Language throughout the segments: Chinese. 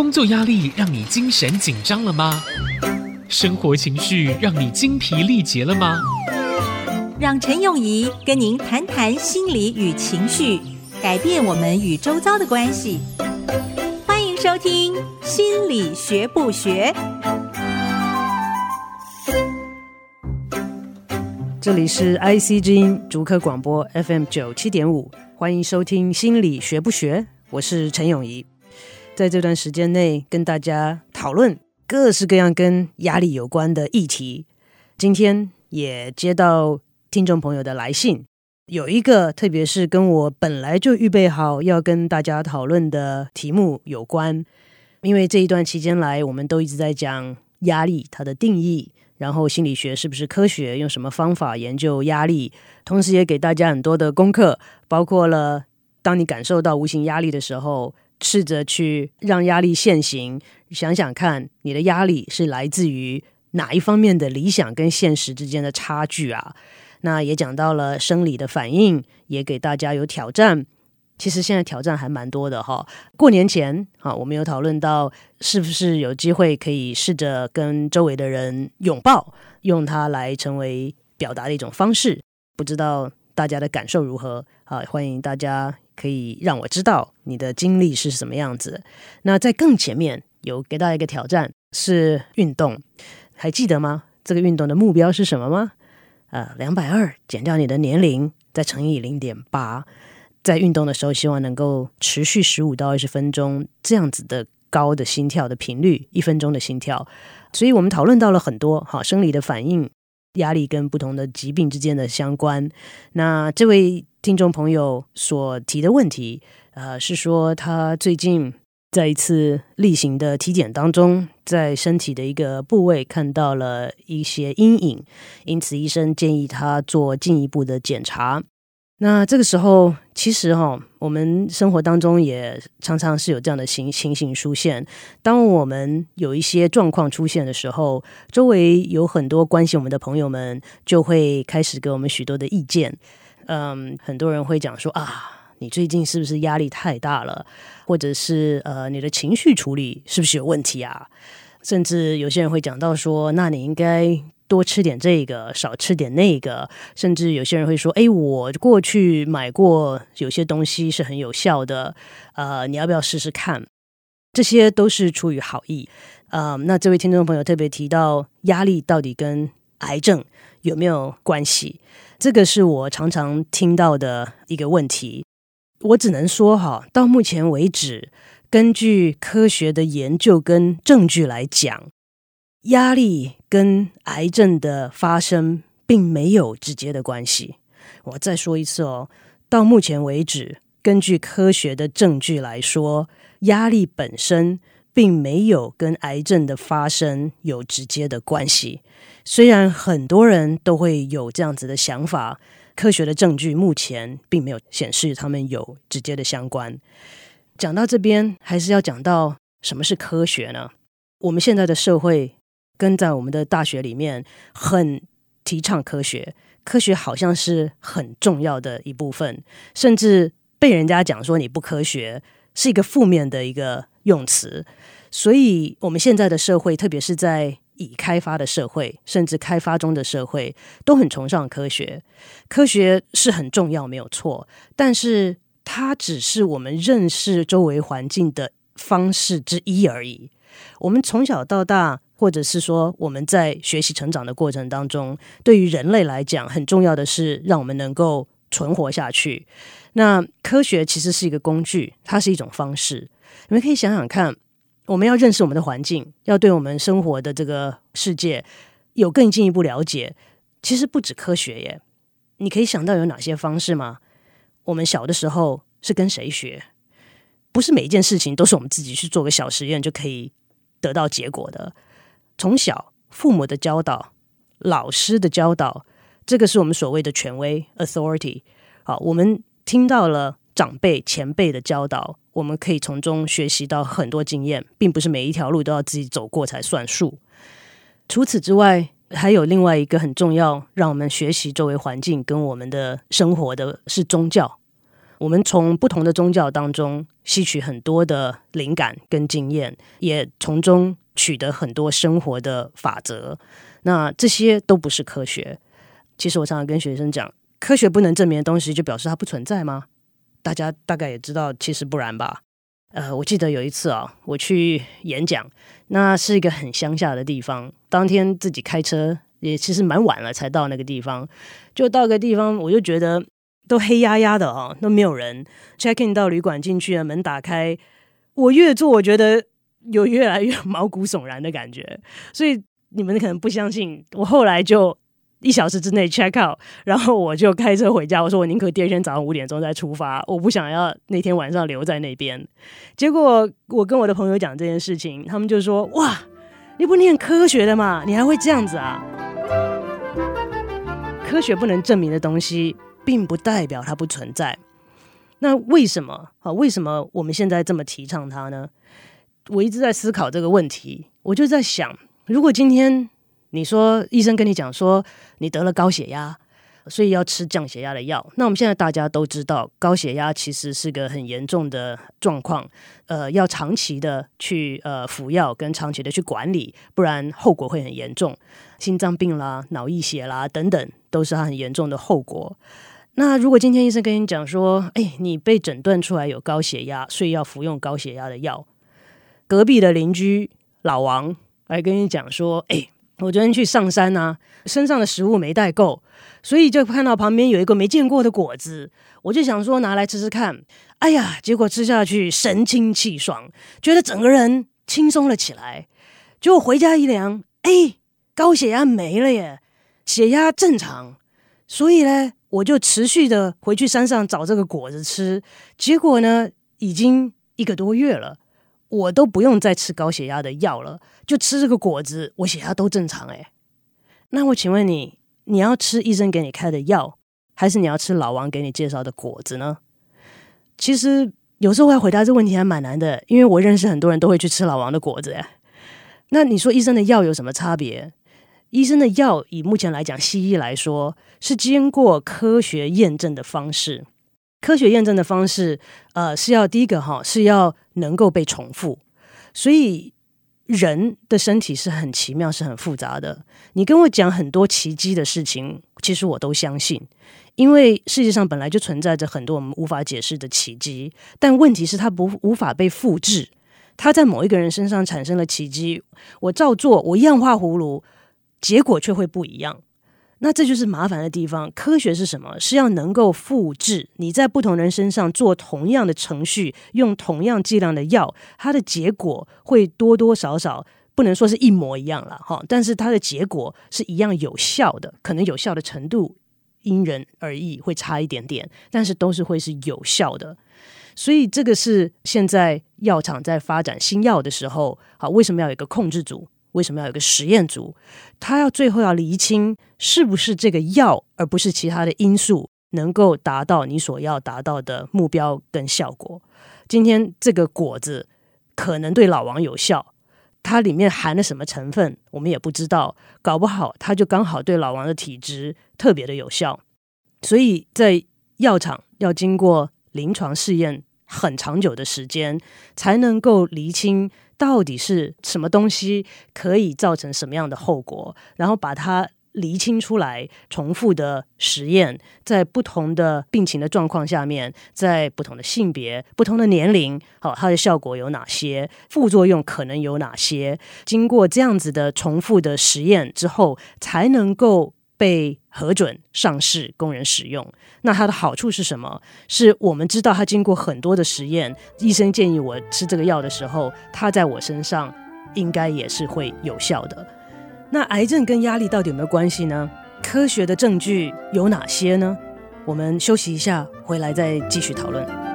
工作压力让你精神紧张了吗？生活情绪让你精疲力竭了吗？让陈永仪跟您谈谈心理与情绪，改变我们与周遭的关系。欢迎收听《心理学不学》。这里是 IC 之音竹科广播 FM 九七点五，欢迎收听《心理学不学》，我是陈永仪。在这段时间内，跟大家讨论各式各样跟压力有关的议题。今天也接到听众朋友的来信，有一个特别是跟我本来就预备好要跟大家讨论的题目有关。因为这一段期间来，我们都一直在讲压力它的定义，然后心理学是不是科学，用什么方法研究压力，同时也给大家很多的功课，包括了当你感受到无形压力的时候。试着去让压力现形，想想看，你的压力是来自于哪一方面的理想跟现实之间的差距啊？那也讲到了生理的反应，也给大家有挑战。其实现在挑战还蛮多的哈。过年前啊，我们有讨论到是不是有机会可以试着跟周围的人拥抱，用它来成为表达的一种方式。不知道大家的感受如何啊？欢迎大家。可以让我知道你的经历是什么样子。那在更前面有给大家一个挑战，是运动，还记得吗？这个运动的目标是什么吗？呃，两百二减掉你的年龄，再乘以零点八，在运动的时候，希望能够持续十五到二十分钟这样子的高的心跳的频率，一分钟的心跳。所以我们讨论到了很多好生理的反应，压力跟不同的疾病之间的相关。那这位。听众朋友所提的问题，呃，是说他最近在一次例行的体检当中，在身体的一个部位看到了一些阴影，因此医生建议他做进一步的检查。那这个时候，其实哈、哦，我们生活当中也常常是有这样的情情形出现。当我们有一些状况出现的时候，周围有很多关心我们的朋友们就会开始给我们许多的意见。嗯，很多人会讲说啊，你最近是不是压力太大了？或者是呃，你的情绪处理是不是有问题啊？甚至有些人会讲到说，那你应该多吃点这个，少吃点那个。甚至有些人会说，哎，我过去买过有些东西是很有效的，呃，你要不要试试看？这些都是出于好意。呃，那这位听众朋友特别提到，压力到底跟癌症有没有关系？这个是我常常听到的一个问题，我只能说哈，到目前为止，根据科学的研究跟证据来讲，压力跟癌症的发生并没有直接的关系。我再说一次哦，到目前为止，根据科学的证据来说，压力本身并没有跟癌症的发生有直接的关系。虽然很多人都会有这样子的想法，科学的证据目前并没有显示他们有直接的相关。讲到这边，还是要讲到什么是科学呢？我们现在的社会跟在我们的大学里面很提倡科学，科学好像是很重要的一部分，甚至被人家讲说你不科学是一个负面的一个用词。所以，我们现在的社会，特别是在已开发的社会，甚至开发中的社会，都很崇尚科学。科学是很重要，没有错，但是它只是我们认识周围环境的方式之一而已。我们从小到大，或者是说我们在学习成长的过程当中，对于人类来讲，很重要的是让我们能够存活下去。那科学其实是一个工具，它是一种方式。你们可以想想看。我们要认识我们的环境，要对我们生活的这个世界有更进一步了解。其实不止科学耶，你可以想到有哪些方式吗？我们小的时候是跟谁学？不是每一件事情都是我们自己去做个小实验就可以得到结果的。从小父母的教导、老师的教导，这个是我们所谓的权威 （authority）。好，我们听到了长辈、前辈的教导。我们可以从中学习到很多经验，并不是每一条路都要自己走过才算数。除此之外，还有另外一个很重要，让我们学习周围环境跟我们的生活的是宗教。我们从不同的宗教当中吸取很多的灵感跟经验，也从中取得很多生活的法则。那这些都不是科学。其实我常常跟学生讲，科学不能证明的东西，就表示它不存在吗？大家大概也知道，其实不然吧。呃，我记得有一次啊，我去演讲，那是一个很乡下的地方，当天自己开车，也其实蛮晚了才到那个地方。就到个地方，我就觉得。都黑压压的哦，都没有人。check in 到旅馆进去，门打开，我越坐，我觉得有越来越毛骨悚然的感觉。所以你们可能不相信，我后来就一小时之内 check out，然后我就开车回家。我说我宁可第二天早上五点钟再出发，我不想要那天晚上留在那边。结果我跟我的朋友讲这件事情，他们就说：“哇，你不念科学的吗？你还会这样子啊？科学不能证明的东西。”并不代表它不存在。那为什么啊？为什么我们现在这么提倡它呢？我一直在思考这个问题。我就在想，如果今天你说医生跟你讲说你得了高血压，所以要吃降血压的药，那我们现在大家都知道，高血压其实是个很严重的状况，呃，要长期的去呃服药跟长期的去管理，不然后果会很严重，心脏病啦、脑溢血啦等等，都是它很严重的后果。那如果今天医生跟你讲说，哎，你被诊断出来有高血压，所以要服用高血压的药。隔壁的邻居老王来跟你讲说，哎，我昨天去上山啊，身上的食物没带够，所以就看到旁边有一个没见过的果子，我就想说拿来吃吃看。哎呀，结果吃下去神清气爽，觉得整个人轻松了起来。结果回家一量，哎，高血压没了耶，血压正常。所以呢，我就持续的回去山上找这个果子吃，结果呢，已经一个多月了，我都不用再吃高血压的药了，就吃这个果子，我血压都正常诶。那我请问你，你要吃医生给你开的药，还是你要吃老王给你介绍的果子呢？其实有时候我要回答这问题还蛮难的，因为我认识很多人都会去吃老王的果子诶。那你说医生的药有什么差别？医生的药，以目前来讲，西医来说是经过科学验证的方式。科学验证的方式，呃，是要第一个哈，是要能够被重复。所以人的身体是很奇妙，是很复杂的。你跟我讲很多奇迹的事情，其实我都相信，因为世界上本来就存在着很多我们无法解释的奇迹。但问题是，它不无法被复制。它在某一个人身上产生了奇迹，我照做，我一样画葫芦。结果却会不一样，那这就是麻烦的地方。科学是什么？是要能够复制你在不同人身上做同样的程序，用同样剂量的药，它的结果会多多少少不能说是一模一样了哈，但是它的结果是一样有效的，可能有效的程度因人而异，会差一点点，但是都是会是有效的。所以这个是现在药厂在发展新药的时候，好，为什么要有一个控制组？为什么要有个实验组？他要最后要厘清是不是这个药，而不是其他的因素，能够达到你所要达到的目标跟效果。今天这个果子可能对老王有效，它里面含了什么成分，我们也不知道。搞不好它就刚好对老王的体质特别的有效。所以在药厂要经过临床试验很长久的时间，才能够厘清。到底是什么东西可以造成什么样的后果？然后把它厘清出来，重复的实验，在不同的病情的状况下面，在不同的性别、不同的年龄，好，它的效果有哪些？副作用可能有哪些？经过这样子的重复的实验之后，才能够。被核准上市供人使用，那它的好处是什么？是我们知道它经过很多的实验，医生建议我吃这个药的时候，它在我身上应该也是会有效的。那癌症跟压力到底有没有关系呢？科学的证据有哪些呢？我们休息一下，回来再继续讨论。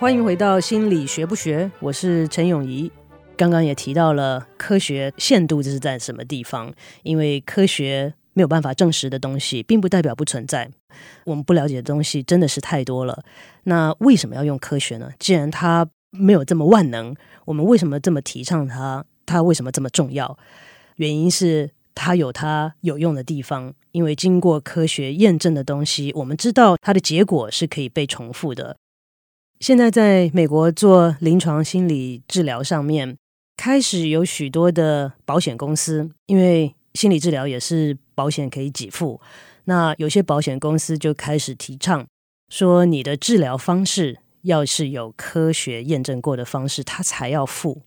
欢迎回到心理学不学，我是陈永仪。刚刚也提到了科学限度，这是在什么地方？因为科学没有办法证实的东西，并不代表不存在。我们不了解的东西真的是太多了。那为什么要用科学呢？既然它没有这么万能，我们为什么这么提倡它？它为什么这么重要？原因是它有它有用的地方。因为经过科学验证的东西，我们知道它的结果是可以被重复的。现在在美国做临床心理治疗上面，开始有许多的保险公司，因为心理治疗也是保险可以给付。那有些保险公司就开始提倡说，你的治疗方式要是有科学验证过的方式，它才要付。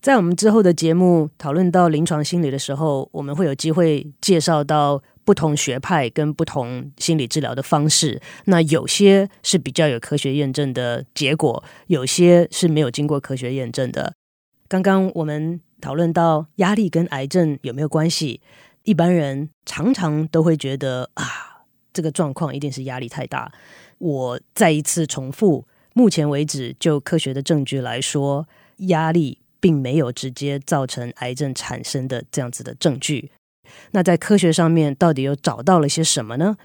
在我们之后的节目讨论到临床心理的时候，我们会有机会介绍到不同学派跟不同心理治疗的方式。那有些是比较有科学验证的结果，有些是没有经过科学验证的。刚刚我们讨论到压力跟癌症有没有关系？一般人常常都会觉得啊，这个状况一定是压力太大。我再一次重复，目前为止就科学的证据来说，压力。并没有直接造成癌症产生的这样子的证据。那在科学上面到底又找到了些什么呢？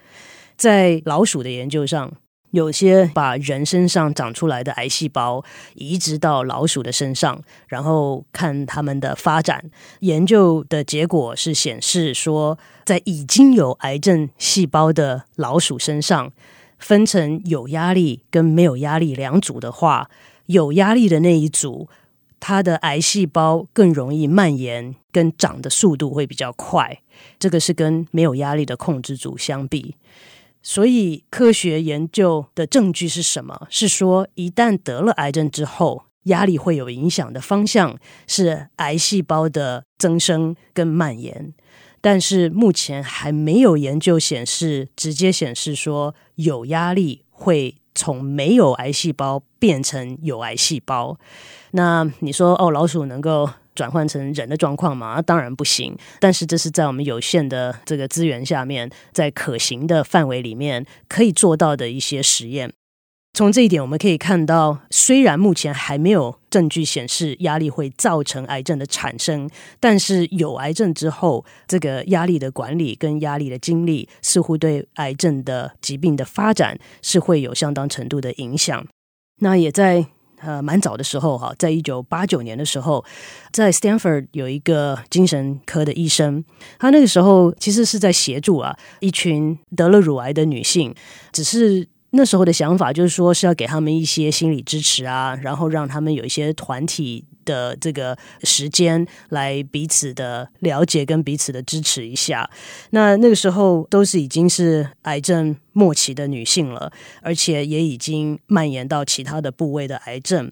在老鼠的研究上，有些把人身上长出来的癌细胞移植到老鼠的身上，然后看它们的发展。研究的结果是显示说，在已经有癌症细胞的老鼠身上，分成有压力跟没有压力两组的话，有压力的那一组。它的癌细胞更容易蔓延，跟长的速度会比较快。这个是跟没有压力的控制组相比。所以科学研究的证据是什么？是说一旦得了癌症之后，压力会有影响的方向是癌细胞的增生跟蔓延。但是目前还没有研究显示，直接显示说有压力会从没有癌细胞变成有癌细胞。那你说哦，老鼠能够转换成人的状况吗？当然不行。但是这是在我们有限的这个资源下面，在可行的范围里面可以做到的一些实验。从这一点我们可以看到，虽然目前还没有证据显示压力会造成癌症的产生，但是有癌症之后，这个压力的管理跟压力的经历，似乎对癌症的疾病的发展是会有相当程度的影响。那也在。呃，蛮早的时候哈，在一九八九年的时候，在 Stanford 有一个精神科的医生，他那个时候其实是在协助啊一群得了乳癌的女性，只是。那时候的想法就是说，是要给他们一些心理支持啊，然后让他们有一些团体的这个时间来彼此的了解跟彼此的支持一下。那那个时候都是已经是癌症末期的女性了，而且也已经蔓延到其他的部位的癌症，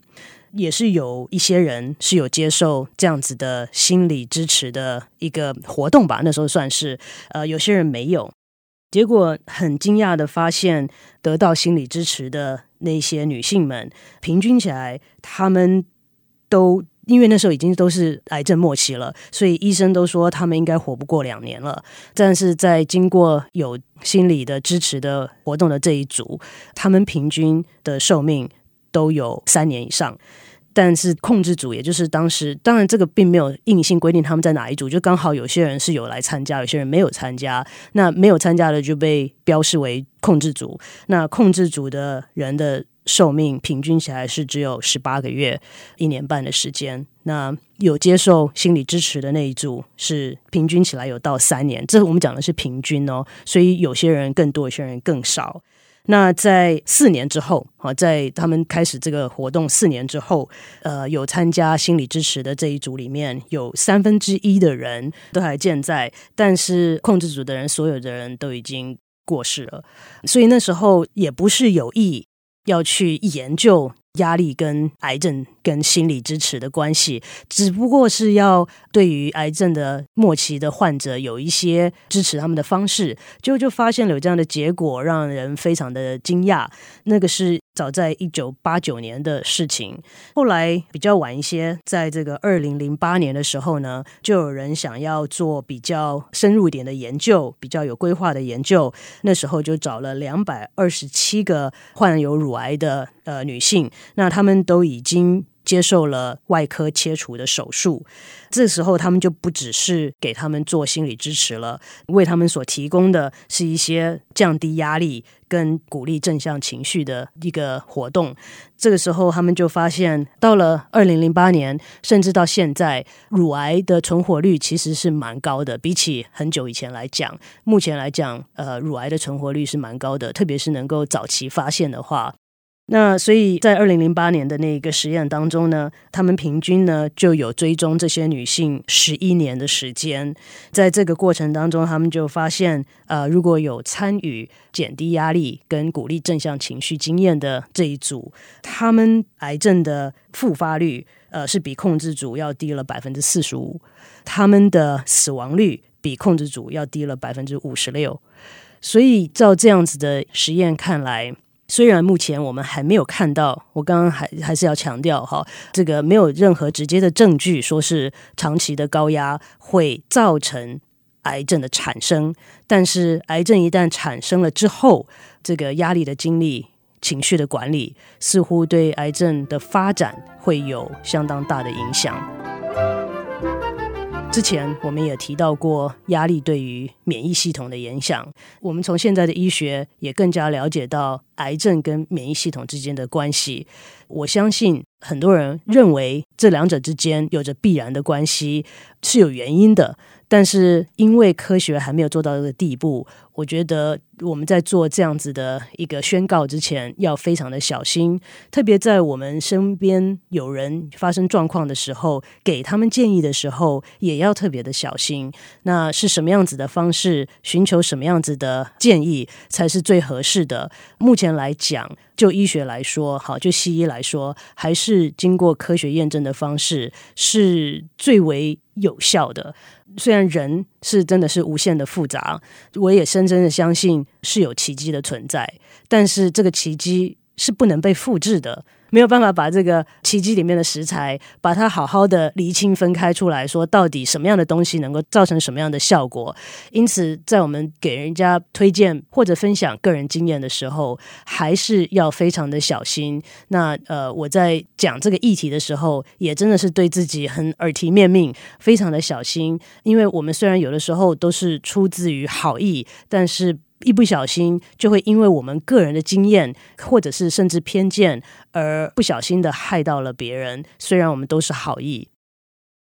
也是有一些人是有接受这样子的心理支持的一个活动吧。那时候算是，呃，有些人没有。结果很惊讶的发现，得到心理支持的那些女性们，平均起来，她们都因为那时候已经都是癌症末期了，所以医生都说她们应该活不过两年了。但是在经过有心理的支持的活动的这一组，她们平均的寿命都有三年以上。但是控制组，也就是当时，当然这个并没有硬性规定他们在哪一组，就刚好有些人是有来参加，有些人没有参加。那没有参加的就被标示为控制组。那控制组的人的寿命平均起来是只有十八个月，一年半的时间。那有接受心理支持的那一组是平均起来有到三年。这我们讲的是平均哦，所以有些人更多，有些人更少。那在四年之后，啊，在他们开始这个活动四年之后，呃，有参加心理支持的这一组里面有三分之一的人都还健在，但是控制组的人，所有的人都已经过世了。所以那时候也不是有意要去研究压力跟癌症跟心理支持的关系，只不过是要对于癌症的末期的患者有一些支持他们的方式，就就发现了有这样的结果，让人非常的惊讶。那个是早在一九八九年的事情，后来比较晚一些，在这个二零零八年的时候呢，就有人想要做比较深入一点的研究，比较有规划的研究。那时候就找了两百二十七个患有乳癌的呃女性，那她们都已经。接受了外科切除的手术。这时候，他们就不只是给他们做心理支持了，为他们所提供的是一些降低压力跟鼓励正向情绪的一个活动。这个时候，他们就发现，到了二零零八年，甚至到现在，乳癌的存活率其实是蛮高的，比起很久以前来讲，目前来讲，呃，乳癌的存活率是蛮高的，特别是能够早期发现的话。那所以在二零零八年的那一个实验当中呢，他们平均呢就有追踪这些女性十一年的时间，在这个过程当中，他们就发现，呃，如果有参与减低压力跟鼓励正向情绪经验的这一组，他们癌症的复发率，呃，是比控制组要低了百分之四十五，他们的死亡率比控制组要低了百分之五十六，所以照这样子的实验看来。虽然目前我们还没有看到，我刚刚还还是要强调哈，这个没有任何直接的证据说是长期的高压会造成癌症的产生，但是癌症一旦产生了之后，这个压力的经历、情绪的管理，似乎对癌症的发展会有相当大的影响。之前我们也提到过压力对于免疫系统的影响。我们从现在的医学也更加了解到癌症跟免疫系统之间的关系。我相信很多人认为这两者之间有着必然的关系，是有原因的。但是因为科学还没有做到这个地步，我觉得我们在做这样子的一个宣告之前，要非常的小心。特别在我们身边有人发生状况的时候，给他们建议的时候，也要特别的小心。那是什么样子的方式，寻求什么样子的建议才是最合适的？目前来讲，就医学来说，好，就西医来说，还是经过科学验证的方式是最为有效的。虽然人是真的是无限的复杂，我也深深的相信是有奇迹的存在，但是这个奇迹是不能被复制的。没有办法把这个奇迹里面的食材，把它好好的厘清分开出来说，到底什么样的东西能够造成什么样的效果。因此，在我们给人家推荐或者分享个人经验的时候，还是要非常的小心。那呃，我在讲这个议题的时候，也真的是对自己很耳提面命，非常的小心。因为我们虽然有的时候都是出自于好意，但是。一不小心就会因为我们个人的经验，或者是甚至偏见，而不小心的害到了别人。虽然我们都是好意，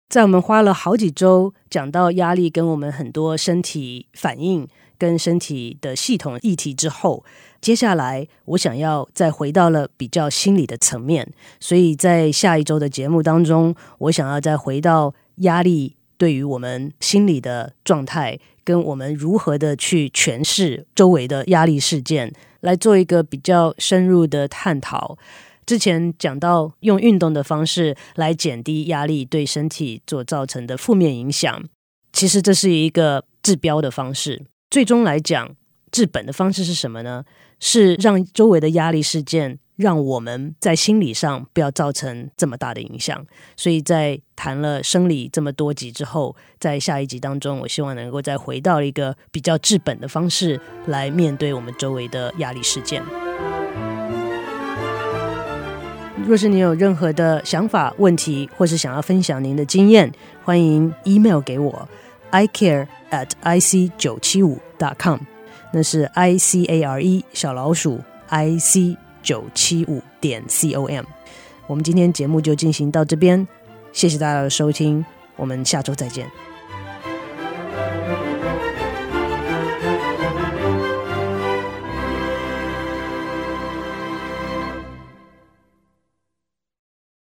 在我们花了好几周讲到压力跟我们很多身体反应跟身体的系统议题之后，接下来我想要再回到了比较心理的层面。所以在下一周的节目当中，我想要再回到压力对于我们心理的状态。跟我们如何的去诠释周围的压力事件，来做一个比较深入的探讨。之前讲到用运动的方式来减低压力对身体所造成的负面影响，其实这是一个治标的方式。最终来讲，治本的方式是什么呢？是让周围的压力事件。让我们在心理上不要造成这么大的影响，所以在谈了生理这么多集之后，在下一集当中，我希望能够再回到一个比较治本的方式来面对我们周围的压力事件。若是你有任何的想法、问题，或是想要分享您的经验，欢迎 email 给我，I care at ic 九七五 dot com，那是 I C A R E 小老鼠 I C。九七五点 com，我们今天节目就进行到这边，谢谢大家的收听，我们下周再见。